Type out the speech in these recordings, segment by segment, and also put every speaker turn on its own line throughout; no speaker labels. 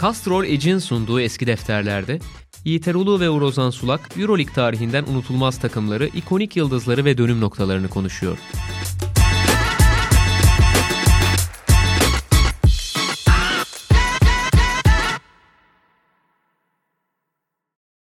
Castrol Edge'in sunduğu eski defterlerde Yiğit Erulu ve Urozan Sulak Euroleague tarihinden unutulmaz takımları, ikonik yıldızları ve dönüm noktalarını konuşuyor.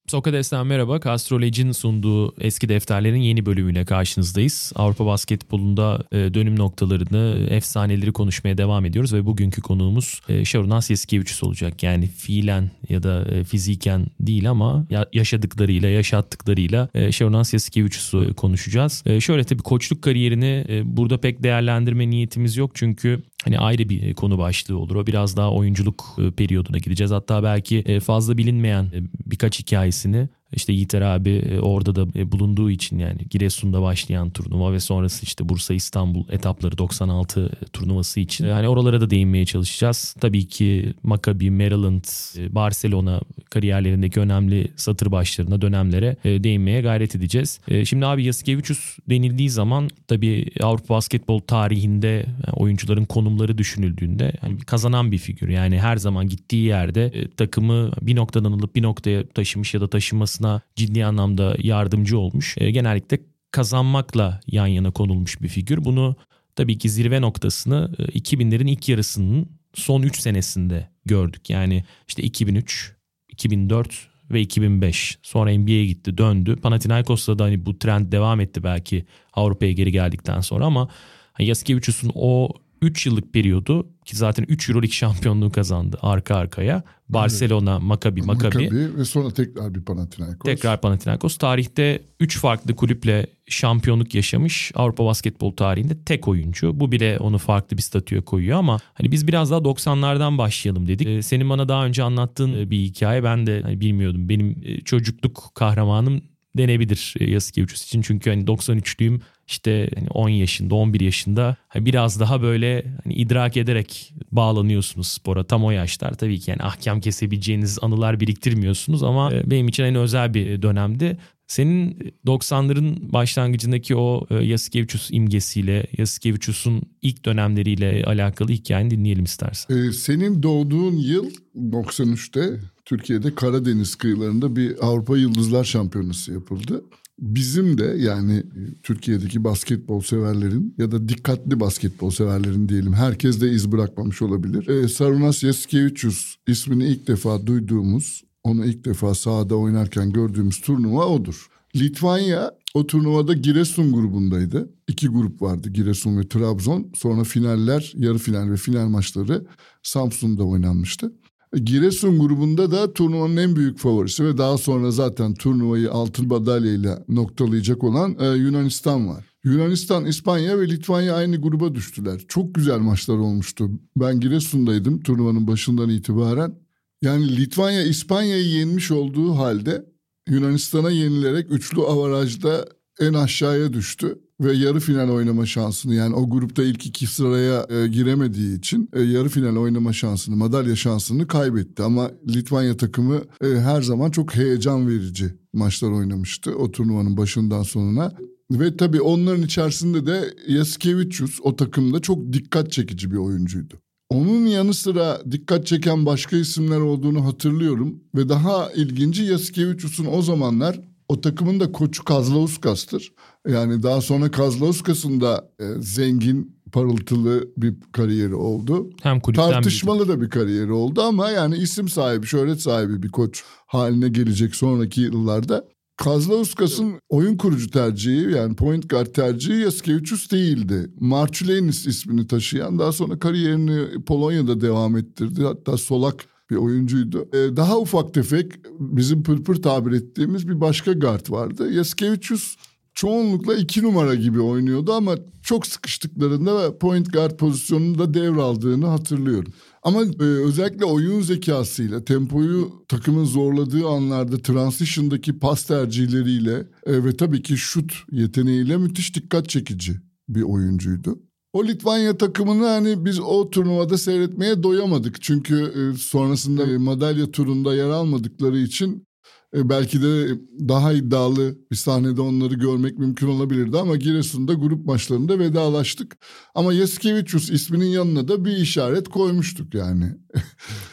Sokrates'ten merhaba. Castroleg'in sunduğu eski defterlerin yeni bölümüyle karşınızdayız. Avrupa basketbolunda e, dönüm noktalarını, efsaneleri konuşmaya devam ediyoruz ve bugünkü konuğumuz e, Şarunas Yasikevicius olacak. Yani fiilen ya da e, fiziken değil ama yaşadıklarıyla, yaşattıklarıyla Şarunas Yasikevicius'u konuşacağız. Şöyle tabii koçluk kariyerini burada pek değerlendirme niyetimiz yok çünkü hani ayrı bir konu başlığı olur. O biraz daha oyunculuk periyoduna gideceğiz. Hatta belki fazla bilinmeyen birkaç hikayesi hikayesini işte Yiğiter abi e, orada da e, bulunduğu için yani Giresun'da başlayan turnuva ve sonrası işte Bursa İstanbul etapları 96 turnuvası için yani oralara da değinmeye çalışacağız. Tabii ki Maccabi, Maryland, e, Barcelona kariyerlerindeki önemli satır başlarına, dönemlere değinmeye gayret edeceğiz. Şimdi abi Yasikevicius denildiği zaman tabii Avrupa basketbol tarihinde oyuncuların konumları düşünüldüğünde yani kazanan bir figür. Yani her zaman gittiği yerde takımı bir noktadan alıp bir noktaya taşımış ya da taşıması olmasına ciddi anlamda yardımcı olmuş. E, genellikle kazanmakla yan yana konulmuş bir figür. Bunu tabii ki zirve noktasını 2000'lerin e, ilk yarısının son 3 senesinde gördük. Yani işte 2003, 2004 ve 2005. Sonra NBA'ye gitti, döndü. Panathinaikos'ta da hani bu trend devam etti belki Avrupa'ya geri geldikten sonra ama hani Yasikevicius'un o 3 yıllık periyodu ki zaten 3 Euroleague şampiyonluğu kazandı arka arkaya. Barcelona, evet. Maccabi, Maccabi.
Maccabi ve sonra tekrar bir Panathinaikos.
Tekrar Panathinaikos. Tarihte 3 farklı kulüple şampiyonluk yaşamış Avrupa basketbol tarihinde tek oyuncu. Bu bile onu farklı bir statüye koyuyor ama hani biz biraz daha 90'lardan başlayalım dedik. Ee, senin bana daha önce anlattığın bir hikaye ben de hani bilmiyordum. Benim e, çocukluk kahramanım denebilir e, Yasikevicius için. Çünkü hani 93'lüyüm işte hani 10 yaşında 11 yaşında biraz daha böyle hani idrak ederek bağlanıyorsunuz spora. Tam o yaşlar tabii ki yani ahkam kesebileceğiniz anılar biriktirmiyorsunuz ama e, benim için en özel bir dönemdi. Senin 90'ların başlangıcındaki o e, Yasikevicius imgesiyle, Yasikevicius'un ilk dönemleriyle alakalı hikayeni dinleyelim istersen.
Ee, senin doğduğun yıl 93'te Türkiye'de Karadeniz kıyılarında bir Avrupa Yıldızlar Şampiyonası yapıldı. Bizim de yani Türkiye'deki basketbol severlerin ya da dikkatli basketbol severlerin diyelim herkes de iz bırakmamış olabilir. Ee, Sarunas Yasikevicius ismini ilk defa duyduğumuz, onu ilk defa sahada oynarken gördüğümüz turnuva odur. Litvanya o turnuvada Giresun grubundaydı. İki grup vardı Giresun ve Trabzon. Sonra finaller, yarı final ve final maçları Samsun'da oynanmıştı. Giresun grubunda da turnuvanın en büyük favorisi ve daha sonra zaten turnuvayı altın madalyayla noktalayacak olan e, Yunanistan var. Yunanistan, İspanya ve Litvanya aynı gruba düştüler. Çok güzel maçlar olmuştu. Ben Giresun'daydım turnuvanın başından itibaren. Yani Litvanya İspanya'yı yenmiş olduğu halde Yunanistan'a yenilerek üçlü avarajda en aşağıya düştü ve yarı final oynama şansını yani o grupta ilk iki sıraya e, giremediği için e, yarı final oynama şansını, madalya şansını kaybetti. Ama Litvanya takımı e, her zaman çok heyecan verici maçlar oynamıştı o turnuvanın başından sonuna. Ve tabii onların içerisinde de Yasikevicius o takımda çok dikkat çekici bir oyuncuydu. Onun yanı sıra dikkat çeken başka isimler olduğunu hatırlıyorum. Ve daha ilginci Yasikevicius'un o zamanlar o takımın da koçu Kazlauskas'tır. Yani daha sonra Kazlauskas'ın da e, zengin, parıltılı bir kariyeri oldu.
Hem
Tartışmalı bir... da bir kariyeri oldu ama yani isim sahibi, şöhret sahibi bir koç haline gelecek sonraki yıllarda. Kazlauskas'ın oyun kurucu tercihi yani point guard tercihi Yaskevicius değildi. Marchulenis ismini taşıyan daha sonra kariyerini Polonya'da devam ettirdi. Hatta solak bir oyuncuydu. Ee, daha ufak tefek bizim pırpır tabir ettiğimiz bir başka guard vardı. Yaskevicius çoğunlukla iki numara gibi oynuyordu ama çok sıkıştıklarında point guard pozisyonunda devraldığını hatırlıyorum. Ama e, özellikle oyun zekasıyla, tempoyu takımın zorladığı anlarda transition'daki pas tercihleriyle e, ve tabii ki şut yeteneğiyle müthiş dikkat çekici bir oyuncuydu. O Litvanya takımını hani biz o turnuvada seyretmeye doyamadık. Çünkü e, sonrasında madalya turunda yer almadıkları için e, belki de daha iddialı bir sahnede onları görmek mümkün olabilirdi ama Giresun'da grup maçlarında vedalaştık. Ama Yasikevicius isminin yanına da bir işaret koymuştuk yani.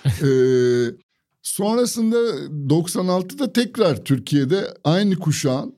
e, sonrasında 96'da tekrar Türkiye'de aynı kuşağın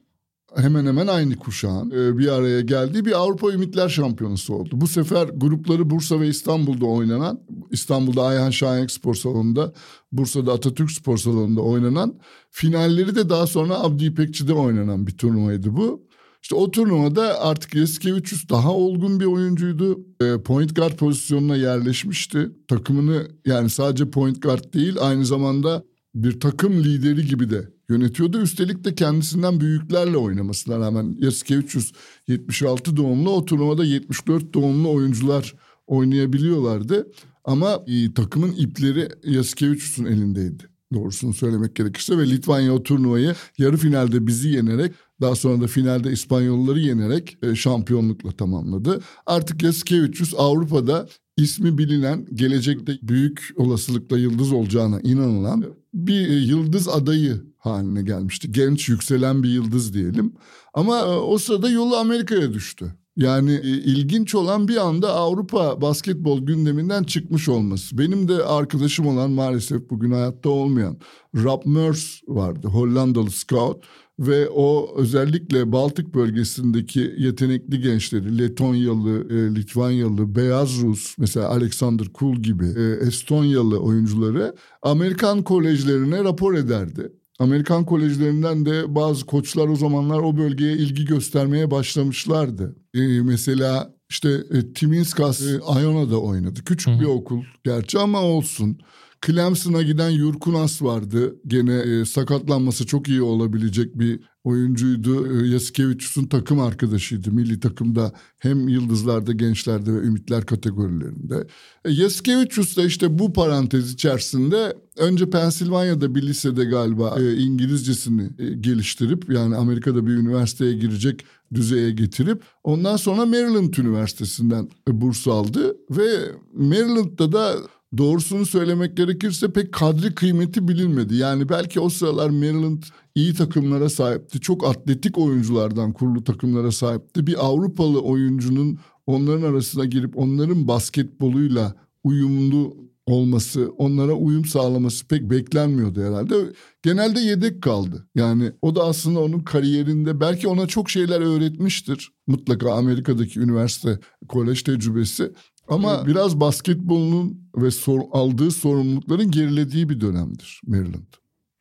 hemen hemen aynı kuşağın e, bir araya geldiği bir Avrupa Ümitler Şampiyonası oldu. Bu sefer grupları Bursa ve İstanbul'da oynanan, İstanbul'da Ayhan Şahenk Spor Salonu'nda, Bursa'da Atatürk Spor Salonu'nda oynanan, finalleri de daha sonra Abdi İpekçi'de oynanan bir turnuvaydı bu. İşte o turnuvada artık Yasikevicius daha olgun bir oyuncuydu. E, point guard pozisyonuna yerleşmişti. Takımını yani sadece point guard değil aynı zamanda bir takım lideri gibi de yönetiyordu. Üstelik de kendisinden büyüklerle oynamasına rağmen Yasikevicius 76 doğumlu o turnuvada 74 doğumlu oyuncular oynayabiliyorlardı. Ama e, takımın ipleri Yasikevicius'un elindeydi. Doğrusunu söylemek gerekirse ve Litvanya o turnuvayı yarı finalde bizi yenerek daha sonra da finalde İspanyolları yenerek e, şampiyonlukla tamamladı. Artık Yasikevicius Avrupa'da ismi bilinen, gelecekte büyük olasılıkla yıldız olacağına inanılan bir e, yıldız adayı haline gelmişti. Genç yükselen bir yıldız diyelim. Ama e, o sırada yolu Amerika'ya düştü. Yani e, ilginç olan bir anda Avrupa basketbol gündeminden çıkmış olması. Benim de arkadaşım olan maalesef bugün hayatta olmayan Rob Meurs vardı. Hollandalı scout ve o özellikle Baltık bölgesindeki yetenekli gençleri Letonyalı, e, Litvanyalı, Beyaz Rus mesela Alexander Kul gibi Estonyalı oyuncuları Amerikan kolejlerine rapor ederdi. Amerikan kolejlerinden de bazı koçlar o zamanlar o bölgeye ilgi göstermeye başlamışlardı. E, mesela işte e, Timinskas e, Iona'da oynadı. Küçük Hı-hı. bir okul gerçi ama olsun. Clemson'a giden Yurkunas vardı. Gene e, sakatlanması çok iyi olabilecek bir oyuncuydu. E, Yasikevicius'un takım arkadaşıydı. Milli takımda hem yıldızlarda, gençlerde ve ümitler kategorilerinde. E, Yasikevicius da işte bu parantez içerisinde önce Pensilvanya'da bir lisede galiba e, İngilizcesini e, geliştirip yani Amerika'da bir üniversiteye girecek düzeye getirip ondan sonra Maryland Üniversitesi'nden e, burs aldı ve Maryland'da da doğrusunu söylemek gerekirse pek kadri kıymeti bilinmedi. Yani belki o sıralar Maryland iyi takımlara sahipti. Çok atletik oyunculardan kurulu takımlara sahipti. Bir Avrupalı oyuncunun onların arasına girip onların basketboluyla uyumlu olması, onlara uyum sağlaması pek beklenmiyordu herhalde. Genelde yedek kaldı. Yani o da aslında onun kariyerinde belki ona çok şeyler öğretmiştir. Mutlaka Amerika'daki üniversite, kolej tecrübesi. Ama evet. biraz basketbolunun ve sor, aldığı sorumlulukların gerilediği bir dönemdir Maryland.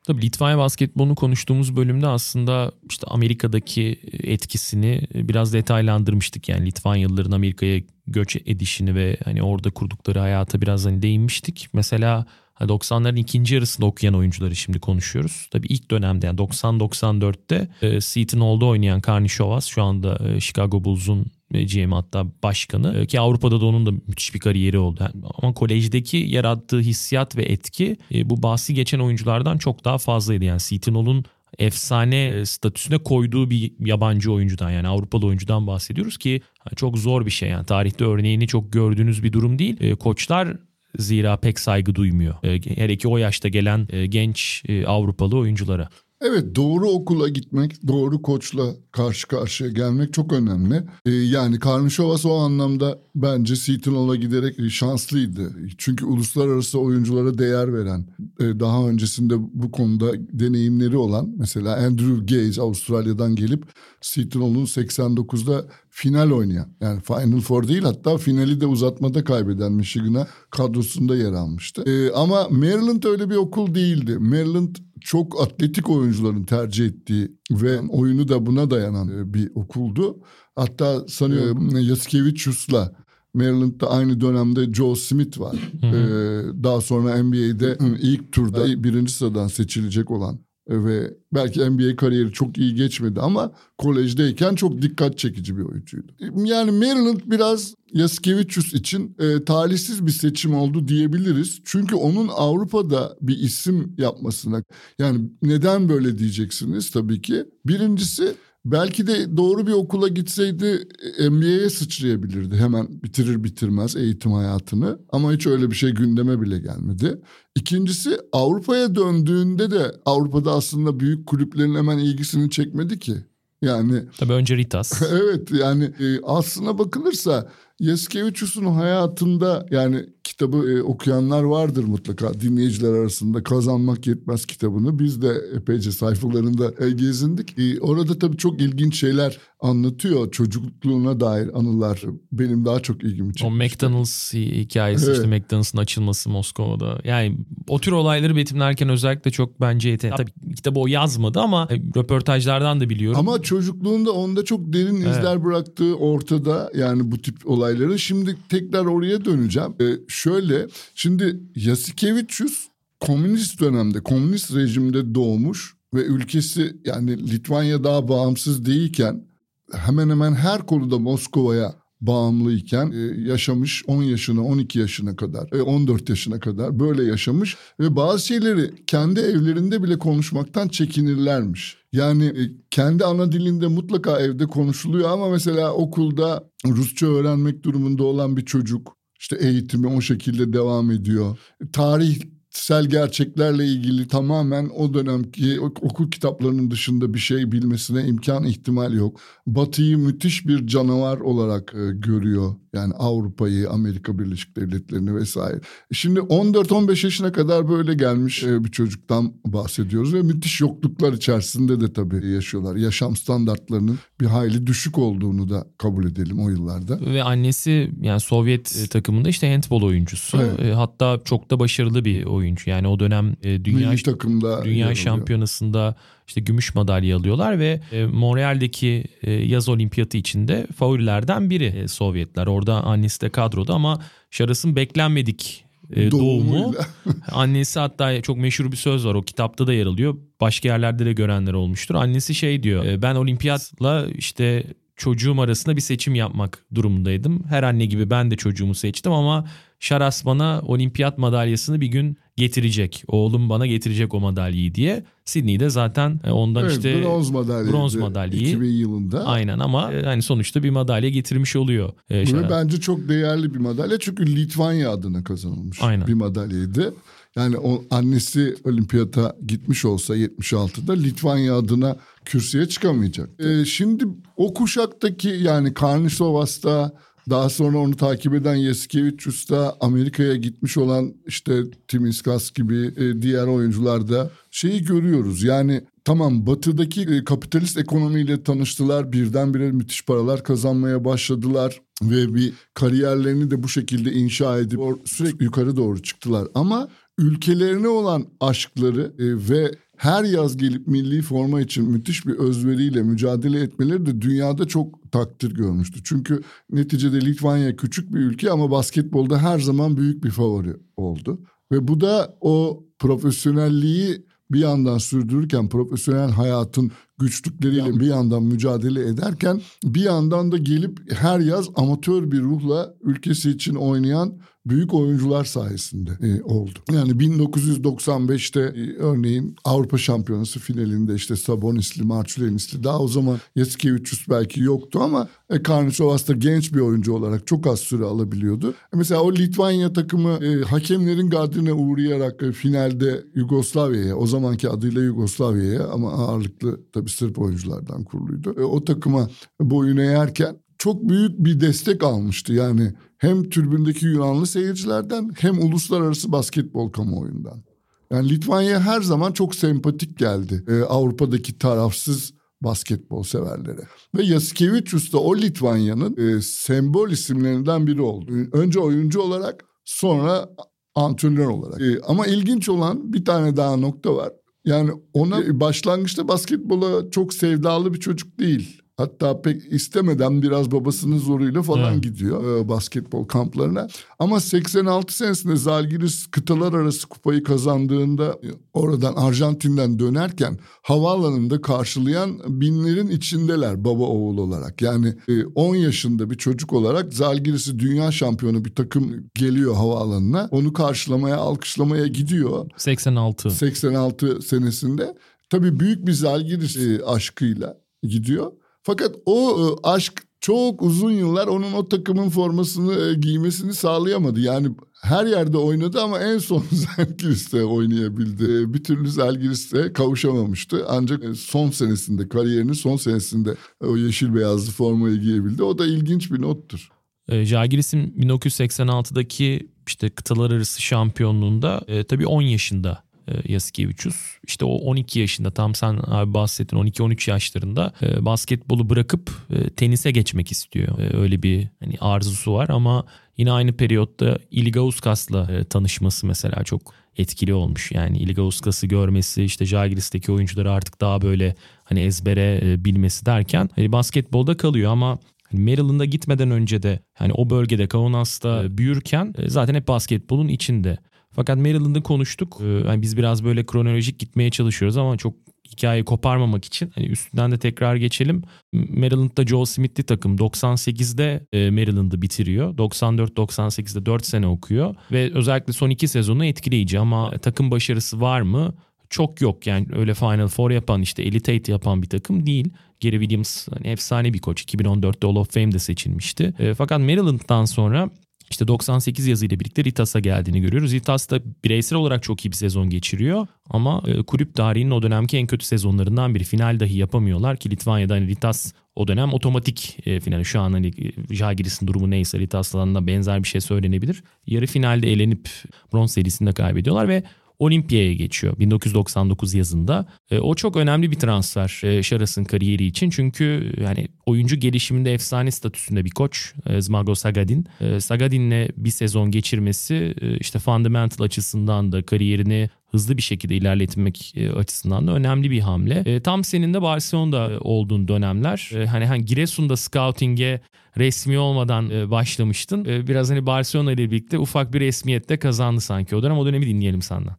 Tabii Litvanya basketbolunu konuştuğumuz bölümde aslında işte Amerika'daki etkisini biraz detaylandırmıştık. Yani Litvanyalıların Amerika'ya göç edişini ve hani orada kurdukları hayata biraz hani değinmiştik. Mesela 90'ların ikinci yarısında okuyan oyuncuları şimdi konuşuyoruz. Tabii ilk dönemde yani 90-94'te e, Seton Hall'da oynayan Karni Shovas şu anda e, Chicago Bulls'un GM hatta başkanı e, ki Avrupa'da da onun da müthiş bir kariyeri oldu. Yani ama kolejdeki yarattığı hissiyat ve etki e, bu bahsi geçen oyunculardan çok daha fazlaydı. Yani Seton efsane e, statüsüne koyduğu bir yabancı oyuncudan yani Avrupalı oyuncudan bahsediyoruz ki çok zor bir şey yani tarihte örneğini çok gördüğünüz bir durum değil. Koçlar zira pek saygı duymuyor. Her iki o yaşta gelen genç Avrupalı oyunculara.
Evet doğru okula gitmek, doğru koçla karşı karşıya gelmek çok önemli. Ee, yani Karnışovas o anlamda bence Seton giderek şanslıydı. Çünkü uluslararası oyunculara değer veren, e, daha öncesinde bu konuda deneyimleri olan mesela Andrew Gage Avustralya'dan gelip Seton 89'da final oynayan yani Final Four değil hatta finali de uzatmada kaybeden Michigan'a kadrosunda yer almıştı. Ee, ama Maryland öyle bir okul değildi. Maryland çok atletik oyuncuların tercih ettiği ve oyunu da buna dayanan e, bir okuldu. Hatta sanıyorum Yasikevicius'la Maryland'da aynı dönemde Joe Smith var. ee, daha sonra NBA'de ilk turda birinci sıradan seçilecek olan ve belki NBA kariyeri çok iyi geçmedi ama kolejdeyken çok dikkat çekici bir oyuncuydu. Yani Maryland biraz Yaskevicius için e, talihsiz bir seçim oldu diyebiliriz. Çünkü onun Avrupa'da bir isim yapmasına yani neden böyle diyeceksiniz tabii ki. Birincisi belki de doğru bir okula gitseydi e, NBA'ye sıçrayabilirdi. Hemen bitirir bitirmez eğitim hayatını. Ama hiç öyle bir şey gündeme bile gelmedi. İkincisi Avrupa'ya döndüğünde de Avrupa'da aslında büyük kulüplerin hemen ilgisini çekmedi ki. Yani
tabii önce Ritas.
evet yani e, aslına bakılırsa Yaskevicius'un hayatında yani kitabı e, okuyanlar vardır mutlaka dinleyiciler arasında kazanmak yetmez kitabını. Biz de epeyce sayfalarında e, gezindik. E, orada tabii çok ilginç şeyler anlatıyor. Çocukluğuna dair anılar benim daha çok ilgimi çekti.
O McDonald's hikayesi evet. işte McDonald's'ın açılması Moskova'da. Yani o tür olayları betimlerken özellikle çok bence yetenekli. Tabii kitabı o yazmadı ama röportajlardan da biliyorum.
Ama çocukluğunda onda çok derin izler evet. bıraktığı ortada yani bu tip olayları. Şimdi tekrar oraya döneceğim. Ee, şöyle şimdi Yasikevicius komünist dönemde, komünist rejimde doğmuş ve ülkesi yani Litvanya daha bağımsız değilken hemen hemen her konuda Moskova'ya bağımlıyken e, yaşamış 10 yaşına 12 yaşına kadar 14 e, yaşına kadar böyle yaşamış ve bazı şeyleri kendi evlerinde bile konuşmaktan çekinirlermiş. Yani e, kendi ana dilinde mutlaka evde konuşuluyor ama mesela okulda Rusça öğrenmek durumunda olan bir çocuk işte eğitimi o şekilde devam ediyor. Tarih sel gerçeklerle ilgili tamamen o dönemki okul kitaplarının dışında bir şey bilmesine imkan ihtimal yok. Batı'yı müthiş bir canavar olarak e, görüyor. Yani Avrupa'yı, Amerika Birleşik Devletleri'ni vesaire. Şimdi 14-15 yaşına kadar böyle gelmiş e, bir çocuktan bahsediyoruz ve müthiş yokluklar içerisinde de tabii yaşıyorlar. Yaşam standartlarının bir hayli düşük olduğunu da kabul edelim o yıllarda.
Ve annesi yani Sovyet e, takımında işte handbol oyuncusu. Evet. Hatta çok da başarılı bir oyuncu. Yani o dönem dünya
Milli takımda
dünya şampiyonasında işte gümüş madalya alıyorlar ve e, Montreal'deki e, yaz olimpiyatı içinde favorilerden biri e, Sovyetler. Orada annesi de kadroda ama Şaras'ın beklenmedik e, doğumu. Annesi hatta çok meşhur bir söz var o kitapta da yer alıyor. Başka yerlerde de görenler olmuştur. Annesi şey diyor e, ben olimpiyatla işte çocuğum arasında bir seçim yapmak durumundaydım. Her anne gibi ben de çocuğumu seçtim ama Şaras bana olimpiyat madalyasını bir gün getirecek. Oğlum bana getirecek o madalyayı diye. Sydney'de zaten e, ondan evet, işte
bronz madalya.
Bronz madalyayı.
2000 yılında.
Aynen ama yani sonuçta bir madalya getirmiş oluyor.
E, Ve bence çok değerli bir madalya çünkü Litvanya adına kazanılmış Aynen. bir madalyaydı. Yani o annesi olimpiyata gitmiş olsa 76'da Litvanya adına kürsüye çıkamayacak. Ee, şimdi o kuşaktaki yani Karnisovas'ta daha sonra onu takip eden Yasikevicius da Amerika'ya gitmiş olan işte Timiskas gibi e, diğer oyuncularda şeyi görüyoruz. Yani tamam batıdaki e, kapitalist ekonomiyle tanıştılar. Birdenbire müthiş paralar kazanmaya başladılar. Ve bir kariyerlerini de bu şekilde inşa edip sürekli yukarı doğru çıktılar. Ama ülkelerine olan aşkları e, ve her yaz gelip milli forma için müthiş bir özveriyle mücadele etmeleri de dünyada çok takdir görmüştü. Çünkü neticede Litvanya küçük bir ülke ama basketbolda her zaman büyük bir favori oldu. Ve bu da o profesyonelliği bir yandan sürdürürken profesyonel hayatın güçlükleriyle bir yandan mücadele ederken bir yandan da gelip her yaz amatör bir ruhla ülkesi için oynayan büyük oyuncular sayesinde e, oldu. Yani 1995'te e, örneğin Avrupa Şampiyonası finalinde işte Sabonisli, Marçulenisli daha o zaman Yasikevicius belki yoktu ama e, Karnisovas da genç bir oyuncu olarak çok az süre alabiliyordu. E, mesela o Litvanya takımı e, hakemlerin gardine uğrayarak e, finalde Yugoslavya'ya o zamanki adıyla Yugoslavya'ya ama ağırlıklı tabii Sırp oyunculardan kuruluydu. E, o takıma boyun eğerken çok büyük bir destek almıştı. Yani hem türbündeki Yunanlı seyircilerden hem uluslararası basketbol kamuoyundan. Yani Litvanya her zaman çok sempatik geldi e, Avrupa'daki tarafsız basketbol severlere. Ve Yasikevicius da o Litvanya'nın e, sembol isimlerinden biri oldu. Önce oyuncu olarak sonra antrenör olarak. E, ama ilginç olan bir tane daha nokta var. Yani ona başlangıçta basketbola çok sevdalı bir çocuk değil. Hatta pek istemeden biraz babasının zoruyla falan evet. gidiyor e, basketbol kamplarına. Ama 86 senesinde Zalgiris kıtalar arası kupayı kazandığında e, oradan Arjantin'den dönerken havaalanında karşılayan binlerin içindeler baba oğul olarak. Yani e, 10 yaşında bir çocuk olarak Zalgiris'i dünya şampiyonu bir takım geliyor havaalanına. Onu karşılamaya, alkışlamaya gidiyor.
86.
86 senesinde. Tabii büyük bir Zalgiris e, aşkıyla gidiyor. Fakat o e, aşk çok uzun yıllar onun o takımın formasını e, giymesini sağlayamadı. Yani her yerde oynadı ama en son Zalgiris'te oynayabildi. E, bir türlü Zalgiris'te kavuşamamıştı. Ancak son senesinde, kariyerinin son senesinde o yeşil beyazlı formayı giyebildi. O da ilginç bir nottur.
Jagiris'in 1986'daki işte kıtalar arası şampiyonluğunda e, tabii 10 yaşında e, Yasikevicius. İşte o 12 yaşında tam sen abi bahsettin 12-13 yaşlarında e, basketbolu bırakıp e, tenise geçmek istiyor. E, öyle bir hani arzusu var ama yine aynı periyotta Ilgauskas'la e, tanışması mesela çok etkili olmuş. Yani Ilgauskas'ı görmesi işte Jagiris'teki oyuncuları artık daha böyle hani ezbere e, bilmesi derken hani basketbolda kalıyor ama Hani Maryland'a gitmeden önce de hani o bölgede Kaunas'ta e, büyürken e, zaten hep basketbolun içinde. Fakat Maryland'ı konuştuk. Yani biz biraz böyle kronolojik gitmeye çalışıyoruz ama çok hikayeyi koparmamak için hani üstünden de tekrar geçelim. Maryland'da Joel Smith'li takım 98'de e, Maryland'ı bitiriyor. 94-98'de 4 sene okuyor ve özellikle son 2 sezonu etkileyici ama takım başarısı var mı? Çok yok yani öyle Final Four yapan işte Elite Eight yapan bir takım değil. Gary Williams hani efsane bir koç 2014'te Hall of Fame'de seçilmişti. E, fakat Maryland'dan sonra işte 98 yazıyla birlikte Ritas'a geldiğini görüyoruz. Ritas da bireysel olarak çok iyi bir sezon geçiriyor ama e, kulüp tarihinin o dönemki en kötü sezonlarından biri. Final dahi yapamıyorlar ki Litvanya'da hani Ritas o dönem otomatik e, finali. Şu an hani e, Jagiris'in durumu neyse Ritas'la benzer bir şey söylenebilir. Yarı finalde elenip bronz serisinde kaybediyorlar ve Olimpiyaya geçiyor 1999 yazında. E, o çok önemli bir transfer e, Şaras'ın kariyeri için. Çünkü yani oyuncu gelişiminde efsane statüsünde bir koç e, Zmago Sagadin. E, Sagadin'le bir sezon geçirmesi e, işte fundamental açısından da kariyerini hızlı bir şekilde ilerletmek e, açısından da önemli bir hamle. E, tam senin de Barcelona'da olduğun dönemler. E, hani hani Giresun'da scouting'e resmi olmadan başlamıştın. Biraz hani Barcelona ile birlikte ufak bir resmiyette kazandı sanki o dönem. O dönemi dinleyelim senden.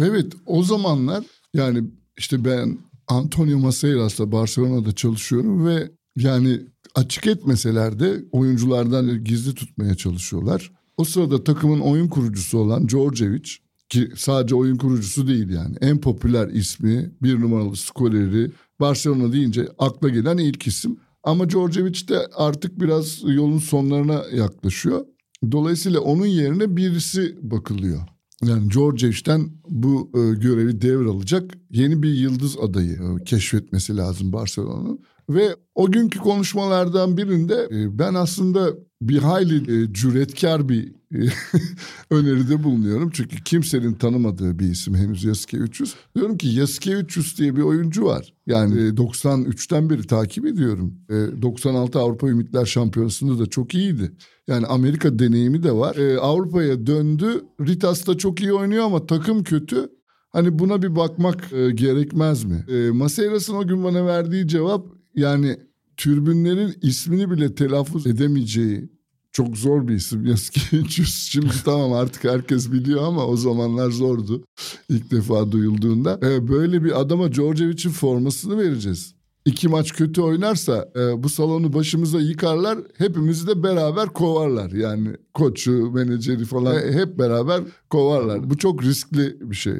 Evet o zamanlar yani işte ben Antonio Maceiras'la Barcelona'da çalışıyorum ve yani açık etmeseler de oyunculardan gizli tutmaya çalışıyorlar. O sırada takımın oyun kurucusu olan Djordjevic ki sadece oyun kurucusu değil yani en popüler ismi bir numaralı skoreri Barcelona deyince akla gelen ilk isim. Ama Djordjevic de artık biraz yolun sonlarına yaklaşıyor. Dolayısıyla onun yerine birisi bakılıyor. Yani Djordjevic'den bu e, görevi devralacak yeni bir yıldız adayı e, keşfetmesi lazım Barcelona'nın. Ve o günkü konuşmalardan birinde e, ben aslında bir hayli e, cüretkar bir e, öneride bulunuyorum. Çünkü kimsenin tanımadığı bir isim henüz Yasuke 300. Diyorum ki Yasuke 300 diye bir oyuncu var. Yani e, 93'ten beri takip ediyorum. E, 96 Avrupa Ümitler Şampiyonası'nda da çok iyiydi. Yani Amerika deneyimi de var. E, Avrupa'ya döndü. Ritas'ta çok iyi oynuyor ama takım kötü. Hani buna bir bakmak e, gerekmez mi? E, Maseiras'ın o gün bana verdiği cevap yani türbünlerin ismini bile telaffuz edemeyeceği çok zor bir isim Yaskevicius. Şimdi tamam artık herkes biliyor ama o zamanlar zordu ilk defa duyulduğunda. Ee, böyle bir adama Djordjevic'in formasını vereceğiz. İki maç kötü oynarsa e, bu salonu başımıza yıkarlar. Hepimizi de beraber kovarlar. Yani koçu, menajeri falan e, hep beraber kovarlar. Bu çok riskli bir şey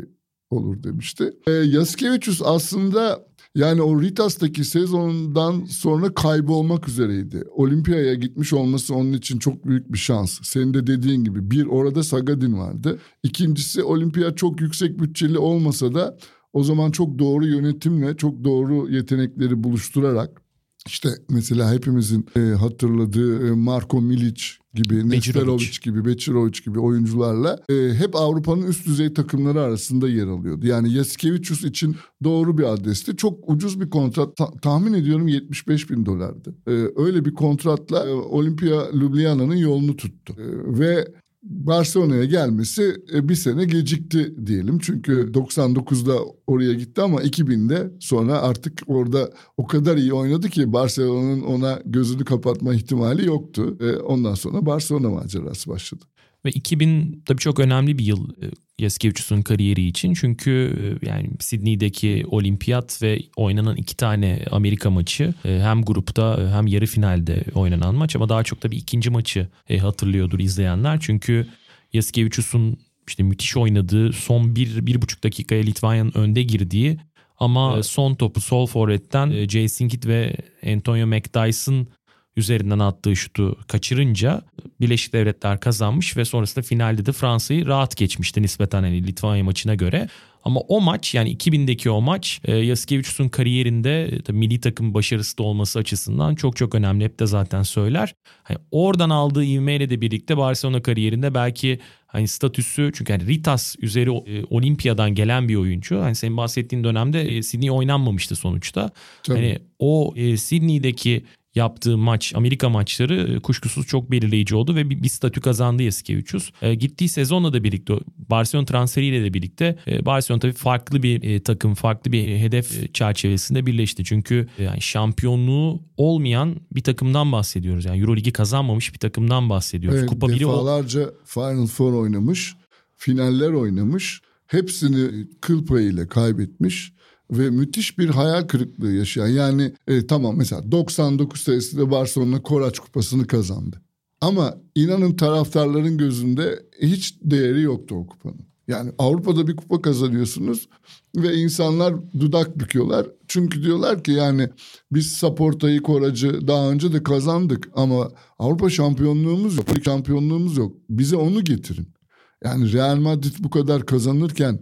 olur demişti. E, Yaskevicius aslında yani o Ritas'taki sezondan sonra kaybolmak üzereydi. Olimpiyaya gitmiş olması onun için çok büyük bir şans. Senin de dediğin gibi bir orada Sagadin vardı. İkincisi olimpiya çok yüksek bütçeli olmasa da o zaman çok doğru yönetimle çok doğru yetenekleri buluşturarak işte mesela hepimizin e, hatırladığı e, Marko Milic gibi, Nesterovic gibi, Becirovic gibi oyuncularla e, hep Avrupa'nın üst düzey takımları arasında yer alıyordu. Yani Yasikevicius için doğru bir adresti. Çok ucuz bir kontrat. Ta- tahmin ediyorum 75 bin dolardı. E, öyle bir kontratla e, Olimpia Ljubljana'nın yolunu tuttu. E, ve Barcelona'ya gelmesi e, bir sene gecikti diyelim. Çünkü 99'da oraya gitti ama 2000'de sonra artık orada o kadar iyi oynadı ki Barcelona'nın ona gözünü kapatma ihtimali yoktu. E, ondan sonra Barcelona macerası başladı.
Ve 2000 tabii çok önemli bir yıl e, Yaskevicius'un kariyeri için. Çünkü e, yani Sydney'deki olimpiyat ve oynanan iki tane Amerika maçı e, hem grupta hem yarı finalde oynanan maç ama daha çok da bir ikinci maçı hatırlıyordur izleyenler. Çünkü Yaskevicius'un işte müthiş oynadığı son bir, bir buçuk dakikaya Litvanya'nın önde girdiği Ama evet. son topu sol forvetten e, Jason Kidd ve Antonio McDyson üzerinden attığı şutu kaçırınca Birleşik Devletler kazanmış ve sonrasında finalde de Fransa'yı rahat geçmişti nispeten hani Litvanya maçına göre. Ama o maç yani 2000'deki o maç e, Yasikevicius'un kariyerinde e, tabii milli takım başarısı da olması açısından çok çok önemli. Hep de zaten söyler. Hani oradan aldığı ivmeyle de birlikte Barcelona kariyerinde belki hani statüsü çünkü hani Ritas üzeri e, Olimpiya'dan gelen bir oyuncu. Hani senin bahsettiğin dönemde Sydney oynanmamıştı sonuçta. Tabii. Hani o Sydney'deki yaptığı maç Amerika maçları e, kuşkusuz çok belirleyici oldu ve bir, bir statü kazandı Yasikevicius. E, gittiği sezonla da birlikte Barcelona transferiyle de birlikte e, Barcelona tabii farklı bir e, takım, farklı bir hedef e, çerçevesinde birleşti. Çünkü e, yani şampiyonluğu olmayan bir takımdan bahsediyoruz. Yani EuroLeague'i kazanmamış bir takımdan bahsediyoruz.
Evet, Kupa defalarca o... Final Four oynamış, finaller oynamış. Hepsini kıl payıyla kaybetmiş ve müthiş bir hayal kırıklığı yaşayan. Yani e, tamam mesela 99 senesinde Barcelona Koraç Kupası'nı kazandı. Ama inanın taraftarların gözünde hiç değeri yoktu o kupanın. Yani Avrupa'da bir kupa kazanıyorsunuz ve insanlar dudak büküyorlar. Çünkü diyorlar ki yani biz Saporta'yı Koracı daha önce de kazandık ama Avrupa şampiyonluğumuz yok, şampiyonluğumuz yok. Bize onu getirin. Yani Real Madrid bu kadar kazanırken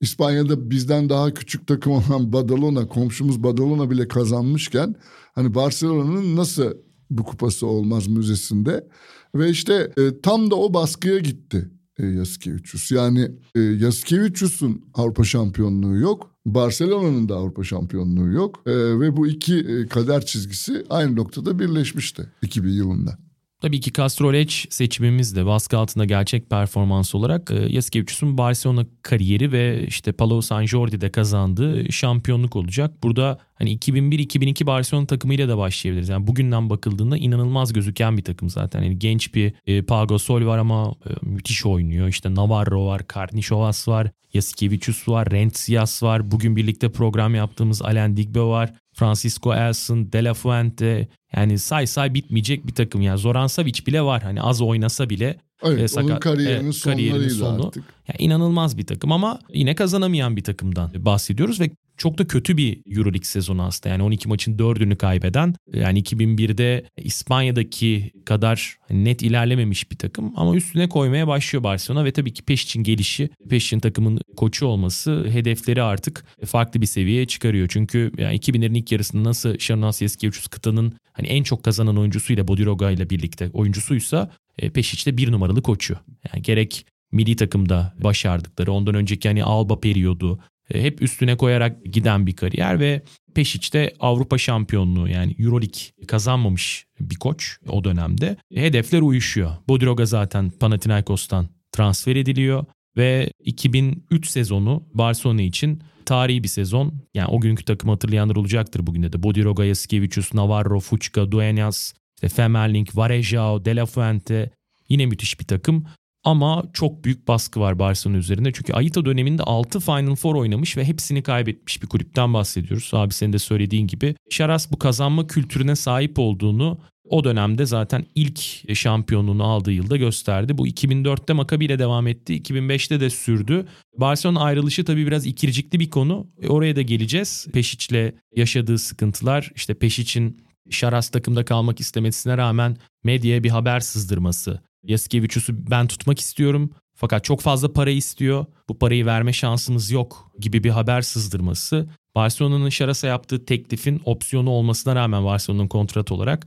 İspanya'da bizden daha küçük takım olan Badalona, komşumuz Badalona bile kazanmışken hani Barcelona'nın nasıl bu kupası olmaz müzesinde ve işte e, tam da o baskıya gitti e, Yasikevicius. Yani e, Yasikevicius'un Avrupa şampiyonluğu yok. Barcelona'nın da Avrupa şampiyonluğu yok. E, ve bu iki e, kader çizgisi aynı noktada birleşmişti 2000 yılında.
Tabii ki Castrolec seçimimiz de baskı altında gerçek performans olarak e, Yasikevicius'un Barcelona kariyeri ve işte Palau San Jordi'de kazandığı şampiyonluk olacak. Burada hani 2001-2002 Barcelona takımıyla da başlayabiliriz. Yani bugünden bakıldığında inanılmaz gözüken bir takım zaten. Yani genç bir e, Pau Sol var ama e, müthiş oynuyor. İşte Navarro var, Karnišovas var, Yasikevicius var, Rentsias var. Bugün birlikte program yaptığımız Alain Digbe var. Francisco Elson, De La Fuente yani say say bitmeyecek bir takım. Yani Zoran Savic bile var. Hani az oynasa bile
Evet, e, sakat, onun kariyerinin, e, kariyerinin sonu. artık.
Yani inanılmaz bir takım ama yine kazanamayan bir takımdan bahsediyoruz ve çok da kötü bir Euroleague sezonu aslında. Yani 12 maçın 4'ünü kaybeden yani 2001'de İspanya'daki kadar net ilerlememiş bir takım ama üstüne koymaya başlıyor Barcelona ve tabii ki Peşic'in gelişi, Peşic'in takımın koçu olması hedefleri artık farklı bir seviyeye çıkarıyor. Çünkü yani 2000'lerin ilk yarısında nasıl Şarnas Yeskevicius kıtanın hani en çok kazanan oyuncusuyla Bodiroga ile birlikte oyuncusuysa e, Peşic'te bir numaralı koçu. Yani gerek milli takımda başardıkları, ondan önceki hani Alba periyodu, e, hep üstüne koyarak giden bir kariyer ve Peşic'te Avrupa şampiyonluğu yani Euroleague kazanmamış bir koç o dönemde. Hedefler uyuşuyor. Bodiroga zaten Panathinaikos'tan transfer ediliyor ve 2003 sezonu Barcelona için tarihi bir sezon. Yani o günkü takımı hatırlayanlar olacaktır bugün de. Bodiroga, Yasikevicius, Navarro, Fuchka, Duenas, işte Femerling, Varejao, De La Fuente yine müthiş bir takım. Ama çok büyük baskı var Barcelona üzerinde. Çünkü Aita döneminde 6 Final Four oynamış ve hepsini kaybetmiş bir kulüpten bahsediyoruz. Abi senin de söylediğin gibi. Şaras bu kazanma kültürüne sahip olduğunu o dönemde zaten ilk şampiyonluğunu aldığı yılda gösterdi. Bu 2004'te Maccabi ile devam etti. 2005'te de sürdü. Barcelona ayrılışı tabii biraz ikircikli bir konu. E, oraya da geleceğiz. Peşic'le yaşadığı sıkıntılar, işte Peşic'in Şaras takımda kalmak istemesine rağmen medyaya bir haber sızdırması. Yasikevicius'u ben tutmak istiyorum fakat çok fazla para istiyor. Bu parayı verme şansımız yok gibi bir haber sızdırması. Barcelona'nın Şaras'a yaptığı teklifin opsiyonu olmasına rağmen Barcelona'nın kontrat olarak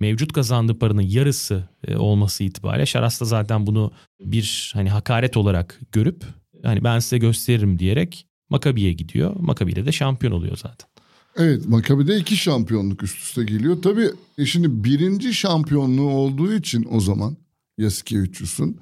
mevcut kazandığı paranın yarısı e, olması itibariyle Şaras da zaten bunu bir hani hakaret olarak görüp hani ben size gösteririm diyerek Makabi'ye gidiyor. Makabi'yle de şampiyon oluyor zaten.
Evet Makabi'de iki şampiyonluk üst üste geliyor. Tabii e, şimdi birinci şampiyonluğu olduğu için o zaman Yasikevicius'un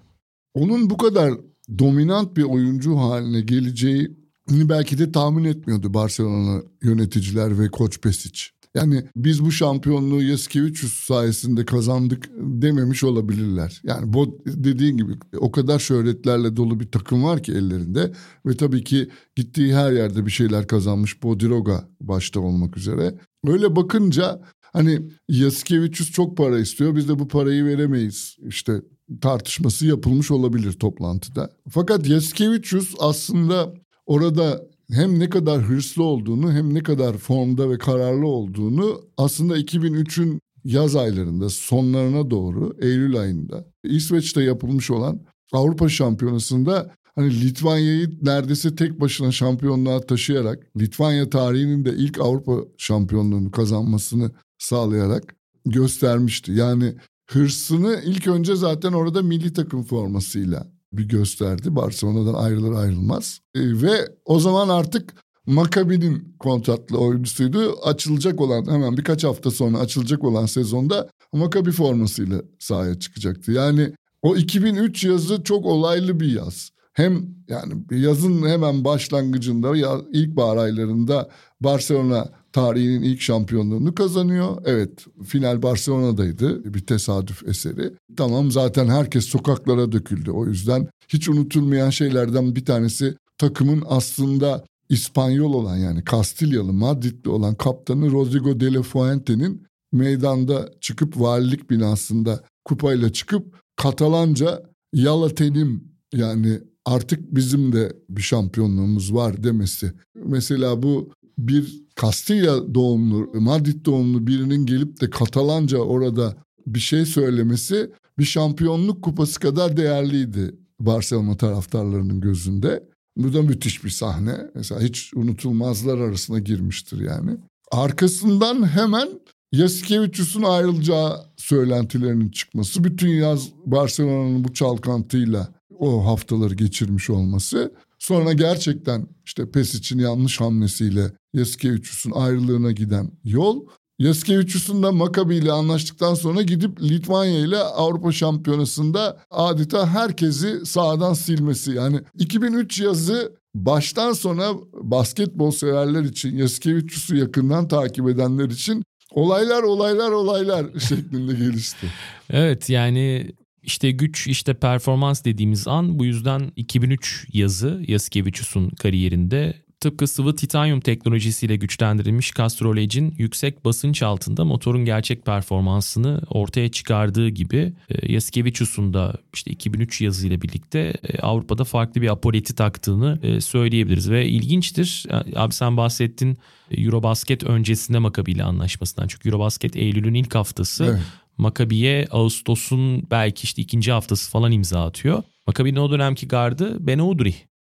onun bu kadar dominant bir oyuncu haline geleceğini belki de tahmin etmiyordu Barcelona yöneticiler ve koç Pesic. Yani biz bu şampiyonluğu Yasikevicius sayesinde kazandık dememiş olabilirler. Yani bu dediğin gibi o kadar şöhretlerle dolu bir takım var ki ellerinde ve tabii ki gittiği her yerde bir şeyler kazanmış Bodiroga başta olmak üzere. Öyle bakınca hani Yasikevicius çok para istiyor biz de bu parayı veremeyiz işte tartışması yapılmış olabilir toplantıda. Fakat Yasikevicius aslında orada hem ne kadar hırslı olduğunu hem ne kadar formda ve kararlı olduğunu aslında 2003'ün yaz aylarında sonlarına doğru Eylül ayında İsveç'te yapılmış olan Avrupa Şampiyonası'nda hani Litvanya'yı neredeyse tek başına şampiyonluğa taşıyarak Litvanya tarihinin de ilk Avrupa şampiyonluğunu kazanmasını sağlayarak göstermişti. Yani hırsını ilk önce zaten orada milli takım formasıyla bir gösterdi. Barcelona'dan ayrılır ayrılmaz. E, ve o zaman artık Maccabi'nin kontratlı oyuncusuydu. Açılacak olan hemen birkaç hafta sonra açılacak olan sezonda Maccabi formasıyla sahaya çıkacaktı. Yani o 2003 yazı çok olaylı bir yaz. Hem yani yazın hemen başlangıcında ya ilkbahar aylarında Barcelona tarihinin ilk şampiyonluğunu kazanıyor. Evet final Barcelona'daydı bir tesadüf eseri. Tamam zaten herkes sokaklara döküldü. O yüzden hiç unutulmayan şeylerden bir tanesi takımın aslında İspanyol olan yani Kastilyalı Madridli olan kaptanı Rodrigo de la Fuente'nin meydanda çıkıp valilik binasında kupayla çıkıp Katalanca Yala tenim yani artık bizim de bir şampiyonluğumuz var demesi. Mesela bu bir Kastilya doğumlu, Madrid doğumlu birinin gelip de Katalanca orada bir şey söylemesi bir şampiyonluk kupası kadar değerliydi Barcelona taraftarlarının gözünde. Bu da müthiş bir sahne. Mesela hiç unutulmazlar arasına girmiştir yani. Arkasından hemen Yasikevicius'un ayrılacağı söylentilerinin çıkması. Bütün yaz Barcelona'nın bu çalkantıyla o haftaları geçirmiş olması. Sonra gerçekten işte PES için yanlış hamlesiyle Yasikevicius'un ayrılığına giden yol. Yasikevicius'un da Maccabi ile anlaştıktan sonra gidip Litvanya ile Avrupa Şampiyonası'nda adeta herkesi sağdan silmesi. Yani 2003 yazı baştan sona basketbol severler için, Yasikevicius'u yakından takip edenler için olaylar olaylar olaylar şeklinde gelişti.
Evet yani işte güç işte performans dediğimiz an bu yüzden 2003 yazı Yasikevicius'un kariyerinde tıpkı sıvı titanyum teknolojisiyle güçlendirilmiş Castrol yüksek basınç altında motorun gerçek performansını ortaya çıkardığı gibi e, Yasikevicius'un da işte 2003 yazıyla birlikte e, Avrupa'da farklı bir apoleti taktığını e, söyleyebiliriz ve ilginçtir. Abi sen bahsettin Eurobasket öncesinde Maccabi ile anlaşmasından. Çünkü Eurobasket Eylül'ün ilk haftası. Evet. Maccabi'ye Ağustos'un belki işte ikinci haftası falan imza atıyor. Maccabi'nin o dönemki gardı Ben Udrih.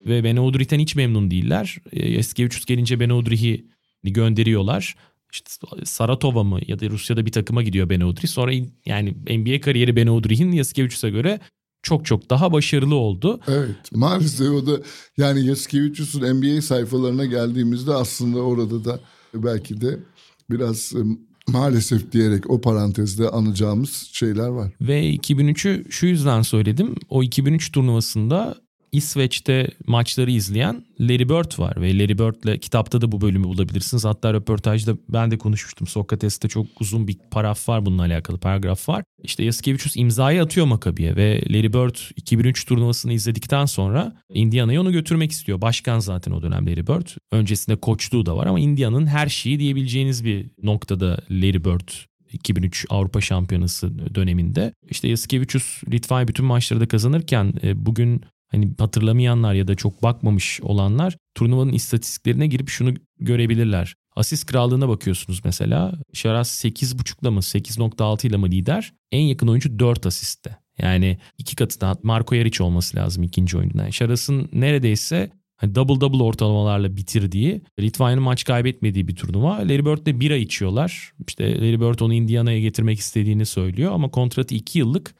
Ve Ben Udrih'ten hiç memnun değiller. Eski 300 gelince Ben Udrih'i gönderiyorlar. İşte Saratova mı ya da Rusya'da bir takıma gidiyor Ben Udrih. Sonra yani NBA kariyeri Ben Udrih'in Yaskevicius'a göre çok çok daha başarılı oldu.
Evet maalesef o da yani Yaskevicius'un NBA sayfalarına geldiğimizde aslında orada da belki de biraz maalesef diyerek o parantezde anacağımız şeyler var.
Ve 2003'ü şu yüzden söyledim. O 2003 turnuvasında İsveç'te maçları izleyen Larry Bird var ve Larry Bird'le kitapta da bu bölümü bulabilirsiniz. Hatta röportajda ben de konuşmuştum. Sokrates'te çok uzun bir paraf var bununla alakalı paragraf var. İşte Yaskevicius imzayı atıyor Makabi'ye ve Larry Bird 2003 turnuvasını izledikten sonra Indiana'ya onu götürmek istiyor. Başkan zaten o dönem Larry Bird. Öncesinde koçluğu da var ama Indiana'nın her şeyi diyebileceğiniz bir noktada Larry Bird 2003 Avrupa Şampiyonası döneminde. İşte Yaskevicius Litvanya bütün maçları da kazanırken e, bugün Hani hatırlamayanlar ya da çok bakmamış olanlar turnuvanın istatistiklerine girip şunu görebilirler. Asist krallığına bakıyorsunuz mesela. Şaras 8.5'la mı 8.6 ile mı lider? En yakın oyuncu 4 asiste. Yani iki katı Marco Yaric olması lazım ikinci oyuncudan. Yani Şaras'ın neredeyse hani double double ortalamalarla bitirdiği, Litvanya'nın maç kaybetmediği bir turnuva. Larry Bird'le bira içiyorlar. İşte Larry Bird onu Indiana'ya getirmek istediğini söylüyor ama kontratı 2 yıllık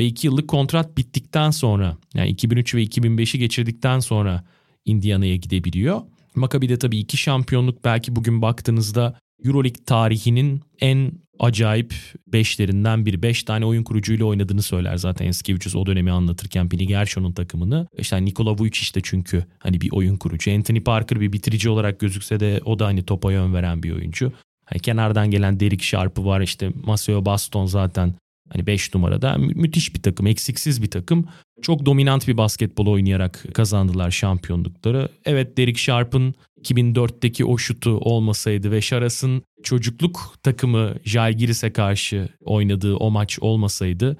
ve 2 yıllık kontrat bittikten sonra yani 2003 ve 2005'i geçirdikten sonra Indiana'ya gidebiliyor. Maccabi'de tabii iki şampiyonluk belki bugün baktığınızda Euroleague tarihinin en acayip beşlerinden biri. Beş tane oyun kurucuyla oynadığını söyler zaten Eskevicius o dönemi anlatırken Pili Gershon'un takımını. İşte Nikola Vujic işte çünkü hani bir oyun kurucu. Anthony Parker bir bitirici olarak gözükse de o da hani topa yön veren bir oyuncu. Hani kenardan gelen Derek Sharp'ı var işte Maceo Baston zaten Hani 5 numarada mü- müthiş bir takım, eksiksiz bir takım. Çok dominant bir basketbol oynayarak kazandılar şampiyonlukları. Evet Derek Sharp'ın 2004'teki o şutu olmasaydı ve Şaras'ın çocukluk takımı Jalgiris'e karşı oynadığı o maç olmasaydı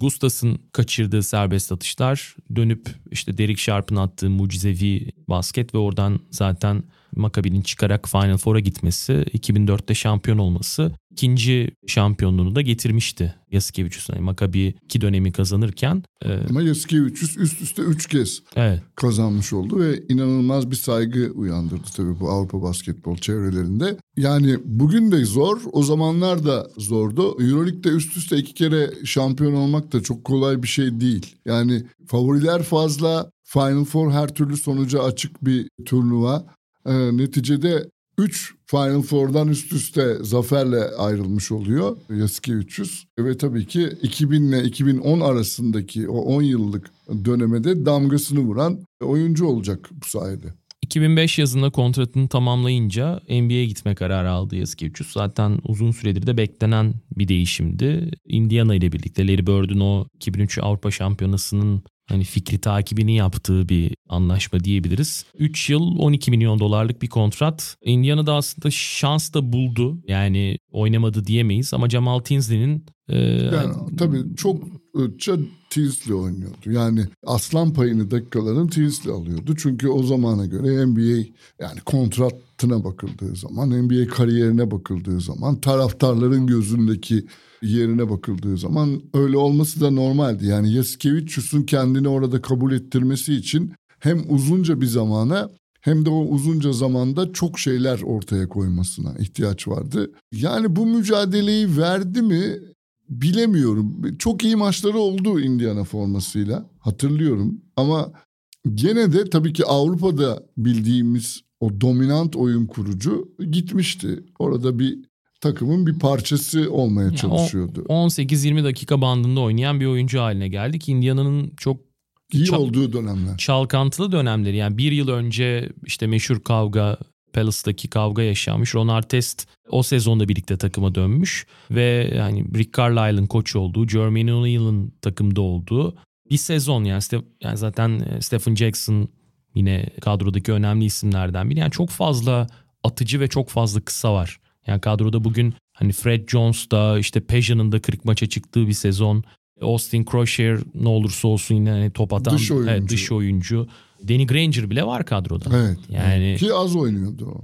Gustas'ın kaçırdığı serbest atışlar dönüp işte Derek Sharp'ın attığı mucizevi basket ve oradan zaten Maccabi'nin çıkarak Final Four'a gitmesi, 2004'te şampiyon olması ikinci şampiyonluğunu da getirmişti Yasikevicius'un. Yani Maccabi iki dönemi kazanırken.
E... Ama Yasikevicius üst üste üç kez
evet.
kazanmış oldu ve inanılmaz bir saygı uyandırdı tabii bu Avrupa basketbol çevrelerinde. Yani bugün de zor, o zamanlar da zordu. Euroleague'de üst üste iki kere şampiyon olmak da çok kolay bir şey değil. Yani favoriler fazla, Final Four her türlü sonuca açık bir turnuva. E, neticede 3 Final Four'dan üst üste zaferle ayrılmış oluyor Yasuke 300. Ve tabii ki 2000 ile 2010 arasındaki o 10 yıllık dönemede damgasını vuran oyuncu olacak bu sayede.
2005 yazında kontratını tamamlayınca NBA'ye gitme kararı aldı Yasikevicius. Zaten uzun süredir de beklenen bir değişimdi. Indiana ile birlikte Larry Bird'ün o 2003 Avrupa Şampiyonası'nın hani fikri takibini yaptığı bir anlaşma diyebiliriz. 3 yıl 12 milyon dolarlık bir kontrat. Indiana'da aslında şans da buldu. Yani oynamadı diyemeyiz ama Jamal Tinsley'nin
e, yani, tabii çok Tinsley oynuyordu. Yani aslan payını dakikaların Tinsley alıyordu. Çünkü o zamana göre NBA yani kontratına bakıldığı zaman, NBA kariyerine bakıldığı zaman taraftarların gözündeki yerine bakıldığı zaman öyle olması da normaldi. Yani Yasikevicius'un kendini orada kabul ettirmesi için hem uzunca bir zamana hem de o uzunca zamanda çok şeyler ortaya koymasına ihtiyaç vardı. Yani bu mücadeleyi verdi mi bilemiyorum. Çok iyi maçları oldu Indiana formasıyla hatırlıyorum ama gene de tabii ki Avrupa'da bildiğimiz o dominant oyun kurucu gitmişti. Orada bir takımın bir parçası olmaya çalışıyordu.
18-20 dakika bandında oynayan bir oyuncu haline geldik. Indiana'nın çok
iyi çal- olduğu dönemler.
Çalkantılı dönemleri. Yani bir yıl önce işte meşhur kavga Palace'daki kavga yaşanmış. Ron Artest o sezonda birlikte takıma dönmüş ve yani Rick Carlisle'ın koç olduğu, Jermaine O'Neal'ın takımda olduğu bir sezon yani, yani zaten e, Stephen Jackson yine kadrodaki önemli isimlerden biri. Yani çok fazla atıcı ve çok fazla kısa var. Yani kadroda bugün hani Fred Jones da işte Pejan'ın da 40 maça çıktığı bir sezon. Austin Crochet ne olursa olsun yine hani top atan dış oyuncu. Evet, dış oyuncu. Danny Granger bile var kadroda.
Evet. Yani ki az oynuyordu o.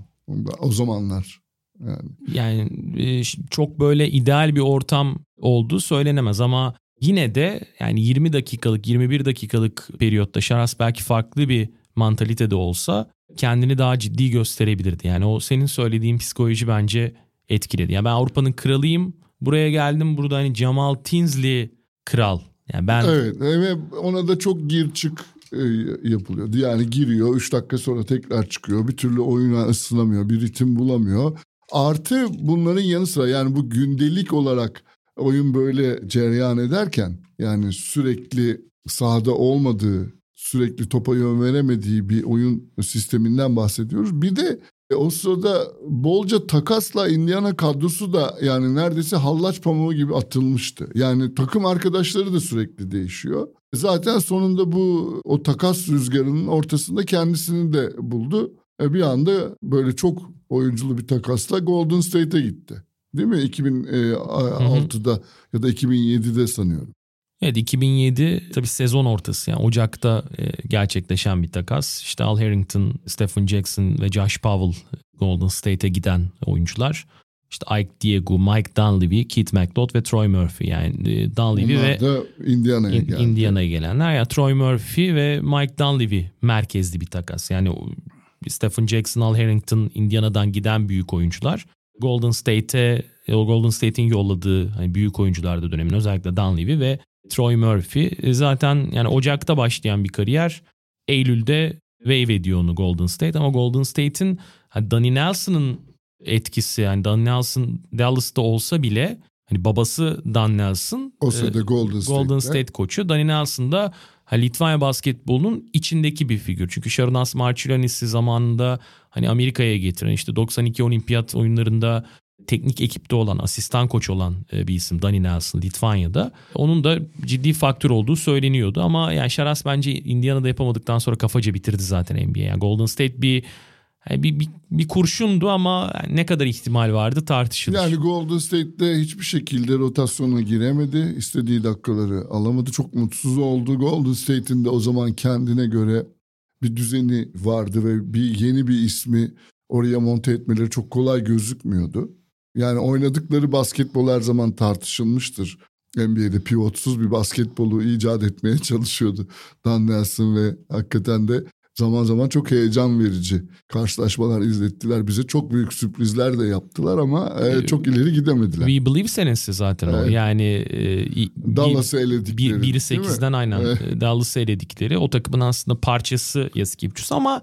O zamanlar. Yani.
yani e, çok böyle ideal bir ortam olduğu söylenemez ama yine de yani 20 dakikalık 21 dakikalık periyotta Şaras belki farklı bir mantalitede olsa kendini daha ciddi gösterebilirdi. Yani o senin söylediğin psikoloji bence etkiledi. Yani ben Avrupa'nın kralıyım. Buraya geldim. Burada hani Jamal Tinsley kral. Yani ben
Evet ve ona da çok gir çık e, yapılıyordu. Yani giriyor 3 dakika sonra tekrar çıkıyor. Bir türlü oyuna ısınamıyor. Bir ritim bulamıyor. Artı bunların yanı sıra yani bu gündelik olarak oyun böyle cereyan ederken yani sürekli sahada olmadığı sürekli topa yön veremediği bir oyun sisteminden bahsediyoruz. Bir de o sırada bolca takasla Indiana kadrosu da yani neredeyse hallaç pamuğu gibi atılmıştı. Yani takım arkadaşları da sürekli değişiyor. Zaten sonunda bu o takas rüzgarının ortasında kendisini de buldu. E bir anda böyle çok oyunculu bir takasla Golden State'e gitti. Değil mi? 2006'da hı hı. ya da 2007'de sanıyorum.
Evet 2007 tabii sezon ortası yani Ocak'ta e, gerçekleşen bir takas. İşte Al Harrington, Stephen Jackson ve Josh Powell Golden State'e giden oyuncular. İşte Ike Diego, Mike Dunleavy, Keith McDodd ve Troy Murphy. Yani e, Dunleavy
Onlar ve da Indiana'ya
in, Indiana'ya gelenler. Yani Troy Murphy ve Mike Dunleavy merkezli bir takas. Yani Stephen Jackson, Al Harrington Indiana'dan giden büyük oyuncular. Golden State'e Golden State'in yolladığı hani büyük oyuncularda dönemin özellikle Dunleavy ve Troy Murphy. E, zaten yani Ocak'ta başlayan bir kariyer. Eylül'de wave ediyor onu Golden State ama Golden State'in hani Danny Nelson'ın etkisi yani Danny Nelson Dallas'ta olsa bile hani babası Dan Nelson
o sırada Golden,
Golden State koçu. Danny Nelson da hani Litvanya basketbolunun içindeki bir figür. Çünkü Sharunas Marčiulionis'i zamanında hani Amerika'ya getiren işte 92 olimpiyat oyunlarında teknik ekipte olan, asistan koç olan e, bir isim Danny Nelson Litvanya'da. Onun da ciddi faktör olduğu söyleniyordu ama yani Şaras bence Indiana'da yapamadıktan sonra kafaca bitirdi zaten NBA. Yani Golden State bir Yani bir, bir, bir kurşundu ama ne kadar ihtimal vardı tartışılır.
Yani Golden State'de hiçbir şekilde rotasyona giremedi. İstediği dakikaları alamadı. Çok mutsuz oldu. Golden State'in de o zaman kendine göre bir düzeni vardı ve bir yeni bir ismi oraya monte etmeleri çok kolay gözükmüyordu. Yani oynadıkları basketbol her zaman tartışılmıştır. NBA'de pivotsuz bir basketbolu icat etmeye çalışıyordu Dan Nelson ve hakikaten de zaman zaman çok heyecan verici karşılaşmalar izlettiler bize. Çok büyük sürprizler de yaptılar ama e, ee, çok ileri gidemediler.
We Believe senesi zaten evet. o. Yani e,
Dallas'ı eledikleri.
1-8'den aynen evet. Dallas'ı eledikleri o takımın aslında parçası Yaskipçus ama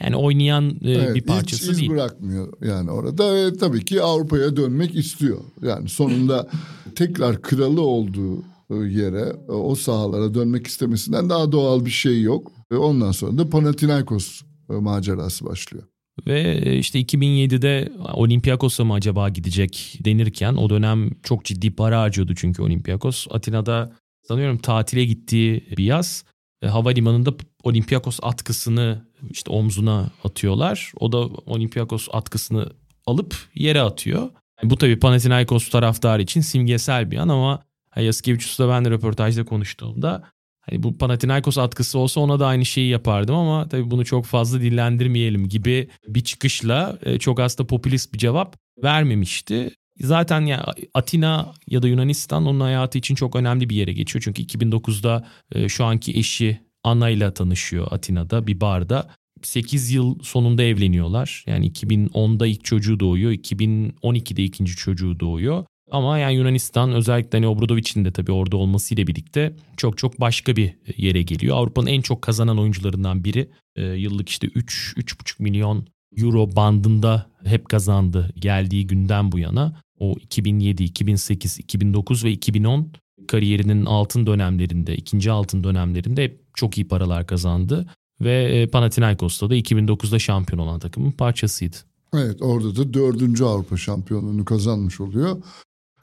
yani oynayan e, evet, bir parçası
hiç iz
değil.
bırakmıyor yani orada. E, tabii ki Avrupa'ya dönmek istiyor. Yani sonunda tekrar kralı olduğu e, yere, e, o sahalara dönmek istemesinden daha doğal bir şey yok. Ve ondan sonra da Panathinaikos e, macerası başlıyor.
Ve işte 2007'de Olympiakos'a mı acaba gidecek denirken o dönem çok ciddi para harcıyordu çünkü Olympiakos. Atina'da sanıyorum tatile gittiği bir yaz havalimanında Olympiakos atkısını işte omzuna atıyorlar. O da Olympiakos atkısını alıp yere atıyor. Bu tabii Panathinaikos taraftarı için simgesel bir an ama Yaskevicius'la ben de röportajda konuştuğumda hani bu Panathinaikos atkısı olsa ona da aynı şeyi yapardım ama tabii bunu çok fazla dillendirmeyelim gibi bir çıkışla e, çok aslında popülist bir cevap vermemişti. Zaten ya Atina ya da Yunanistan onun hayatı için çok önemli bir yere geçiyor. Çünkü 2009'da e, şu anki eşi Ana ile tanışıyor Atina'da bir barda. 8 yıl sonunda evleniyorlar. Yani 2010'da ilk çocuğu doğuyor. 2012'de ikinci çocuğu doğuyor. Ama yani Yunanistan özellikle hani Obradovic'in de tabii orada olmasıyla birlikte çok çok başka bir yere geliyor. Avrupa'nın en çok kazanan oyuncularından biri. E, yıllık işte 3 3,5 milyon euro bandında hep kazandı geldiği günden bu yana. O 2007, 2008, 2009 ve 2010 kariyerinin altın dönemlerinde, ikinci altın dönemlerinde hep çok iyi paralar kazandı. Ve e, Panathinaikos'ta da 2009'da şampiyon olan takımın parçasıydı.
Evet orada da dördüncü Avrupa şampiyonluğunu kazanmış oluyor.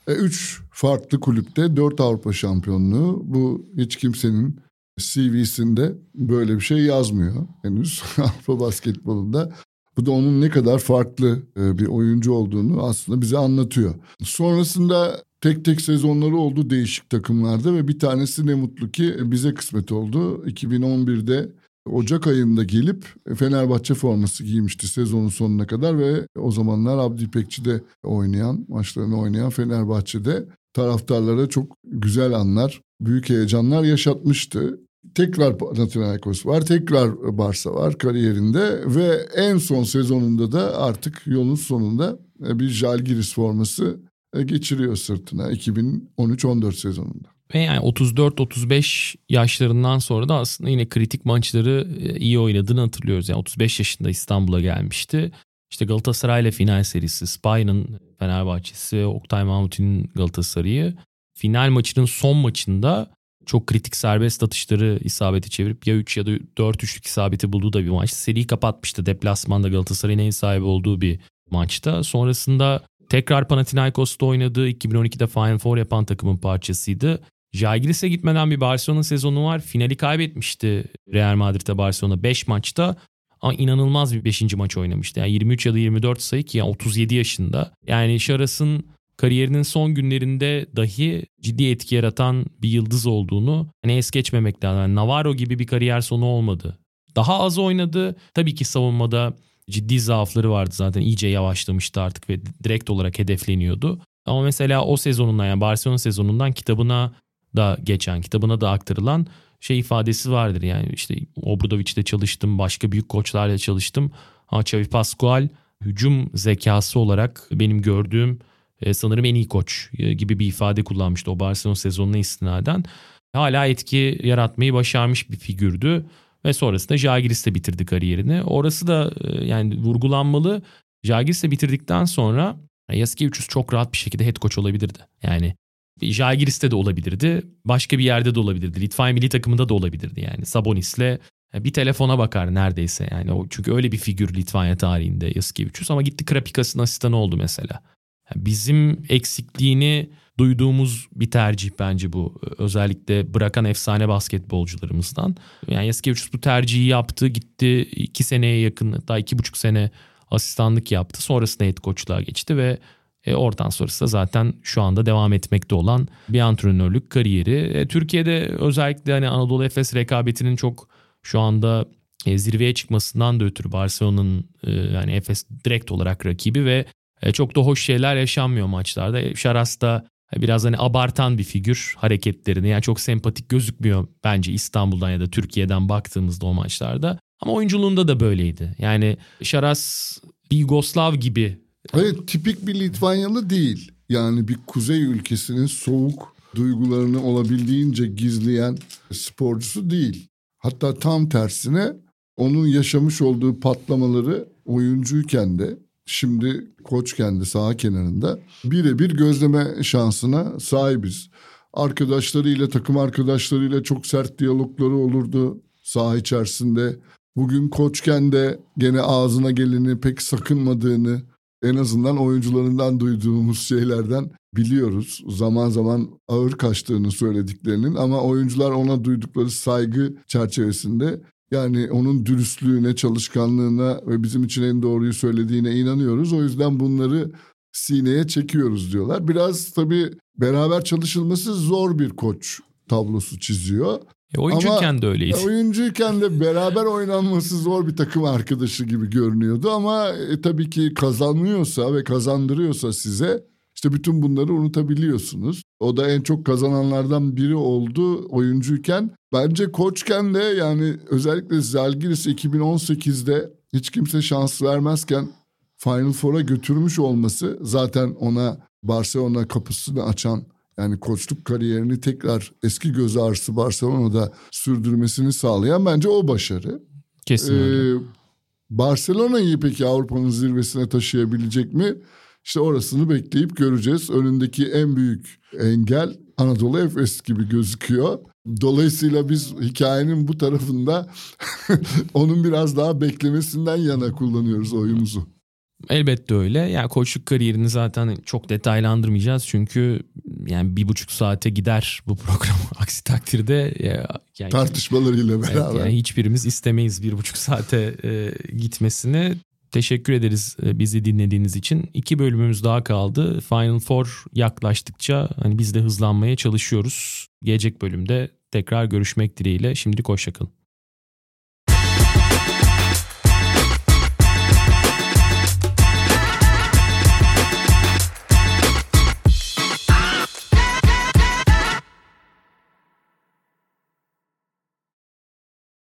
E, üç farklı kulüpte dört Avrupa şampiyonluğu. Bu hiç kimsenin CV'sinde böyle bir şey yazmıyor henüz Avrupa basketbolunda. Bu da onun ne kadar farklı e, bir oyuncu olduğunu aslında bize anlatıyor. Sonrasında tek tek sezonları oldu değişik takımlarda ve bir tanesi ne mutlu ki bize kısmet oldu. 2011'de Ocak ayında gelip Fenerbahçe forması giymişti sezonun sonuna kadar ve o zamanlar Abdi İpekçi'de oynayan, maçlarını oynayan Fenerbahçe'de taraftarlara çok güzel anlar, büyük heyecanlar yaşatmıştı. Tekrar Panathinaikos var, tekrar Barça var kariyerinde ve en son sezonunda da artık yolun sonunda bir Jalgiris forması geçiriyor sırtına 2013-14 sezonunda.
Ve yani 34-35 yaşlarından sonra da aslında yine kritik maçları e, iyi oynadığını hatırlıyoruz. Yani 35 yaşında İstanbul'a gelmişti. İşte Galatasaray'la final serisi, Spy'ın Fenerbahçe'si, Oktay Mahmut'un Galatasaray'ı. Final maçının son maçında çok kritik serbest atışları isabeti çevirip ya 3 ya da 4-3'lük isabeti bulduğu da bir maç. Seriyi kapatmıştı deplasmanda Galatasaray'ın en sahibi olduğu bir maçta. Sonrasında tekrar Panathinaikos'ta oynadığı 2012'de Final Four yapan takımın parçasıydı. Jalgiris'e gitmeden bir Barcelona sezonu var. Finali kaybetmişti Real Madrid'e Barcelona 5 maçta. Ama inanılmaz bir 5. maç oynamıştı. Yani 23 ya da 24 sayı ki yani 37 yaşında. Yani Şaras'ın kariyerinin son günlerinde dahi ciddi etki yaratan bir yıldız olduğunu hani es geçmemek lazım. Yani Navarro gibi bir kariyer sonu olmadı. Daha az oynadı. Tabii ki savunmada ciddi zaafları vardı zaten. iyice yavaşlamıştı artık ve direkt olarak hedefleniyordu. Ama mesela o sezonundan yani Barcelona sezonundan kitabına da geçen, kitabına da aktarılan şey ifadesi vardır. Yani işte Obradovic'de çalıştım, başka büyük koçlarla çalıştım. Ha Xavi Pascual hücum zekası olarak benim gördüğüm e, sanırım en iyi koç e, gibi bir ifade kullanmıştı o Barcelona sezonuna istinaden. Hala etki yaratmayı başarmış bir figürdü ve sonrasında Jagiris'te bitirdi kariyerini. Orası da e, yani vurgulanmalı. Jagiris'te bitirdikten sonra Yasikevicius çok rahat bir şekilde head coach olabilirdi. Yani Jagiris'te de olabilirdi. Başka bir yerde de olabilirdi. Litvanya milli takımında da olabilirdi yani. Sabonis'le e, bir telefona bakar neredeyse yani. O, çünkü öyle bir figür Litvanya tarihinde Yasikevicius ama gitti Krapikas'ın asistanı oldu mesela. bizim eksikliğini duyduğumuz bir tercih bence bu. Özellikle bırakan efsane basketbolcularımızdan. Yani Yasikevicius bu tercihi yaptı. Gitti iki seneye yakın hatta iki buçuk sene asistanlık yaptı. Sonrasında head coachluğa geçti ve e, oradan sonrası da zaten şu anda devam etmekte olan bir antrenörlük kariyeri. E, Türkiye'de özellikle hani Anadolu Efes rekabetinin çok şu anda e, zirveye çıkmasından da ötürü Barcelona'nın e, yani Efes direkt olarak rakibi ve e, çok da hoş şeyler yaşanmıyor maçlarda. E, Şaras da biraz hani abartan bir figür hareketlerini yani çok sempatik gözükmüyor bence İstanbul'dan ya da Türkiye'den baktığımızda o maçlarda. Ama oyunculuğunda da böyleydi. Yani Şaras bir Yugoslav gibi.
Evet tipik bir Litvanyalı değil. Yani bir kuzey ülkesinin soğuk duygularını olabildiğince gizleyen sporcusu değil. Hatta tam tersine onun yaşamış olduğu patlamaları oyuncuyken de şimdi koçken de saha kenarında birebir gözleme şansına sahibiz. Arkadaşlarıyla takım arkadaşlarıyla çok sert diyalogları olurdu saha içerisinde. Bugün koçken de gene ağzına geleni pek sakınmadığını en azından oyuncularından duyduğumuz şeylerden biliyoruz. Zaman zaman ağır kaçtığını söylediklerinin ama oyuncular ona duydukları saygı çerçevesinde yani onun dürüstlüğüne, çalışkanlığına ve bizim için en doğruyu söylediğine inanıyoruz. O yüzden bunları sineye çekiyoruz diyorlar. Biraz tabii beraber çalışılması zor bir koç tablosu çiziyor.
E, oyuncuyken
ama,
de öyleydi.
Oyuncuyken de beraber oynanması zor bir takım arkadaşı gibi görünüyordu ama e, tabii ki kazanıyorsa ve kazandırıyorsa size işte bütün bunları unutabiliyorsunuz. O da en çok kazananlardan biri oldu oyuncuyken. Bence koçken de yani özellikle Zalgiris 2018'de hiç kimse şans vermezken Final Four'a götürmüş olması zaten ona Barcelona kapısını açan yani koçluk kariyerini tekrar eski göz ağrısı Barcelona'da sürdürmesini sağlayan bence o başarı.
Kesinlikle. Ee,
Barcelona'yı peki Avrupa'nın zirvesine taşıyabilecek mi? İşte orasını bekleyip göreceğiz. Önündeki en büyük engel Anadolu Efes gibi gözüküyor. Dolayısıyla biz hikayenin bu tarafında onun biraz daha beklemesinden yana kullanıyoruz oyumuzu.
Elbette öyle. Yani koçluk kariyerini zaten çok detaylandırmayacağız çünkü yani bir buçuk saate gider bu program. Aksi takdirde
yani, tartışmalarıyla beraber. Evet,
yani hiçbirimiz istemeyiz bir buçuk saate e, gitmesini. Teşekkür ederiz e, bizi dinlediğiniz için. İki bölümümüz daha kaldı. Final Four yaklaştıkça hani biz de hızlanmaya çalışıyoruz. Gelecek bölümde tekrar görüşmek dileğiyle. Şimdilik hoşçakalın.